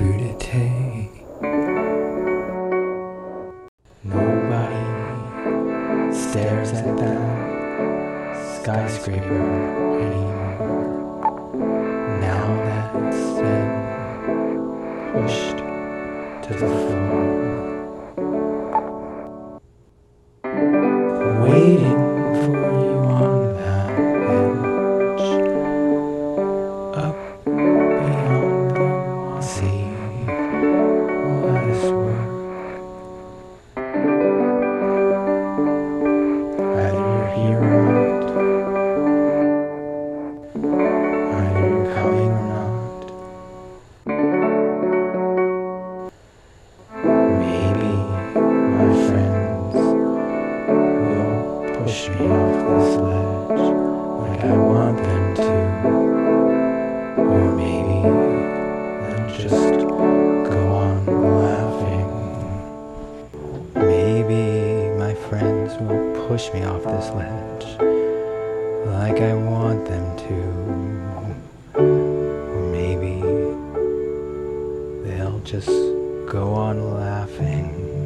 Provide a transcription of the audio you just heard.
crudité. Nobody stares at that skyscraper anymore. Now that it's been pushed to the floor. Maybe they'll just go on laughing. Maybe my friends will push me off this ledge like I want them to. Or maybe they'll just go on laughing.